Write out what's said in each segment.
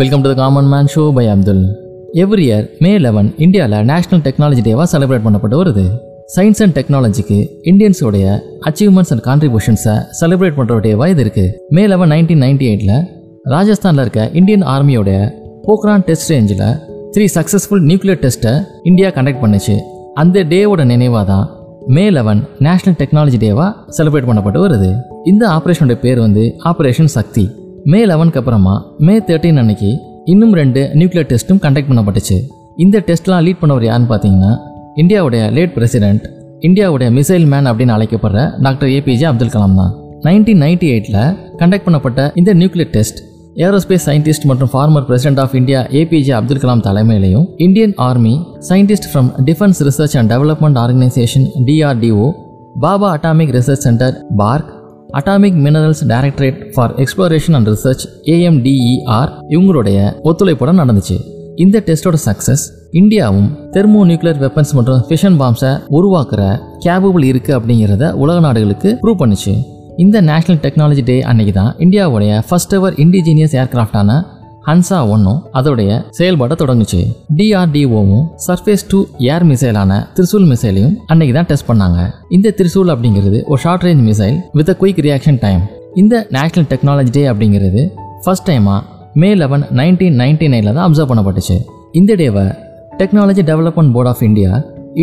Welcome to the common man show by Abdul every year May eleven இந்தியாவில் national technology டேவாக celebrate பண்ணப்பட்டு வருது. Science and டெக்னாலஜிக்கு இந்தியன்ஸோடைய அச்சீவ்மெண்ட்ஸ் அண்ட் கான்ட்ரிபியூஷன்ஸை செலிப்ரேட் பண்ணுற டேவாக இது இருக்குது மே லெவன் நைன்டீன் நைன்டி எயிட்டில் ராஜஸ்தானில் இருக்க இந்தியன் ஆர்மியோடைய போக்ரான் டெஸ்ட் ரேஞ்சில் த்ரீ சக்ஸஸ்ஃபுல் நியூக்ளியர் டெஸ்ட்டை இந்தியா கண்டக்ட் பண்ணுச்சு. அந்த டேவோட நினைவாக தான் மே லெவன் நேஷனல் டெக்னாலஜி டேவாக செலிப்ரேட் பண்ணப்பட்டு வருது. இந்த ஆப்ரேஷனோட பேர் வந்து ஆப்ரேஷன் சக்தி மே லெவனுக்கு அப்புறமா மே தேர்ட்டின் அன்னைக்கு இன்னும் ரெண்டு நியூக்ளியர் டெஸ்ட்டும் கண்டக்ட் பண்ணப்பட்டுச்சு. இந்த டெஸ்ட்லாம் லீட் பண்ணவர் யாருன்னு பார்த்தீங்கன்னா இந்தியாவுடைய லேட் பிரசிடென்ட் இந்தியாவுடைய மிசைல் மேன் அப்படின்னு அழைக்கப்படுற டாக்டர் ஏபிஜே அப்துல் கலாம் தான். நைன்டீன் நைன்டி எயிட்டில் கண்டக்ட் பண்ணப்பட்ட இந்த நியூக்ளியர் டெஸ்ட் ஏரோஸ்பேஸ் சயின்டிஸ்ட் மற்றும் former president of India APJ Abdul Kalam தலைமையிலையும் Indian army scientist from defence research and development organisation DRDO Bhabha atomic research centre BARC atomic minerals directorate for exploration and research AMDER இவங்களுடைய ஒத்துழைப்புடன் நடந்துச்சு. இந்த டெஸ்டோட success இந்தியாவும் thermo nuclear weapons மற்றும் fission பாம்ஸை உருவாக்குற capable இருக்குது அப்படிங்கிறத உலக நாடுகளுக்கு ப்ரூவ் பண்ணுச்சு. இந்த நேஷனல் டெக்னாலஜி டே அன்னைக்கு தான் இந்தியாவுடைய ஃபர்ஸ்ட் எவர் இண்டிஜினியஸ் ஏர்கிராஃப்டான ஹன்சா ஒன்றும் அதோடைய செயல்பாட தொடங்குச்சு. டிஆர்டிஓவும் சர்ஃபேஸ் டூ ஏர் மிசைலான திரிசூல் மிசைலையும் அன்னைக்கு தான் டெஸ்ட் பண்ணாங்க. இந்த திரிசூல் அப்படிங்கிறது ஒரு short range missile with a quick reaction time இந்த நேஷனல் டெக்னாலஜி டே அப்படிங்கிறது ஃபர்ஸ்ட் டைமாக மே லெவன் நைன்டீன் நைன்டி நைனில் தான் அப்சர்வ் பண்ணப்பட்டுச்சு. இந்த டேவை technology development board of India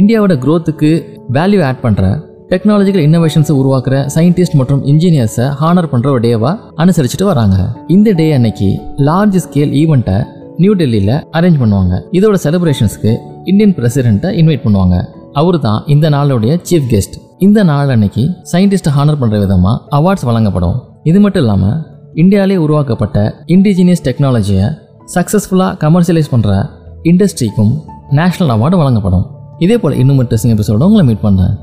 இந்தியாவோட க்ரோத்துக்கு வேல்யூ ஆட் பண்ணுற டெக்னாலஜிக்கல் இன்னோவேஷன்ஸை உருவாக்குற சயின்டிஸ்ட் மற்றும் இன்ஜினியர்ஸை ஹானர் பண்ணுற ஒரு டேவாக அனுசரிச்சுட்டு வராங்க. இந்த டே அன்னைக்கு லார்ஜ் ஸ்கேல் ஈவெண்ட்டை நியூ டெல்லியில் அரேஞ்ச் பண்ணுவாங்க. இதோட செலிப்ரேஷன்ஸ்க்கு இந்தியன் பிரசிடென்ட்டை இன்வைட் பண்ணுவாங்க. அவர் தான் இந்த நாளுடைய சீஃப் கெஸ்ட் இந்த நாள் அன்னைக்கு சயின்டிஸ்ட்டை ஹானர் பண்ணுற விதமாக அவார்ட்ஸ் வழங்கப்படும். இது மட்டும் இல்லாமல் இந்தியாவிலே உருவாக்கப்பட்ட இண்டிஜினியஸ் டெக்னாலஜியை சக்ஸஸ்ஃபுல்லாக கமர்ஷியலைஸ் பண்ணுற இண்டஸ்ட்ரிக்கும் நேஷனல் அவார்டு வழங்கப்படும். இதே போல் இன்னும் இன்ட்ரெஸ்டிங் எபிசோட உங்களை மீட் பண்ணுறேன்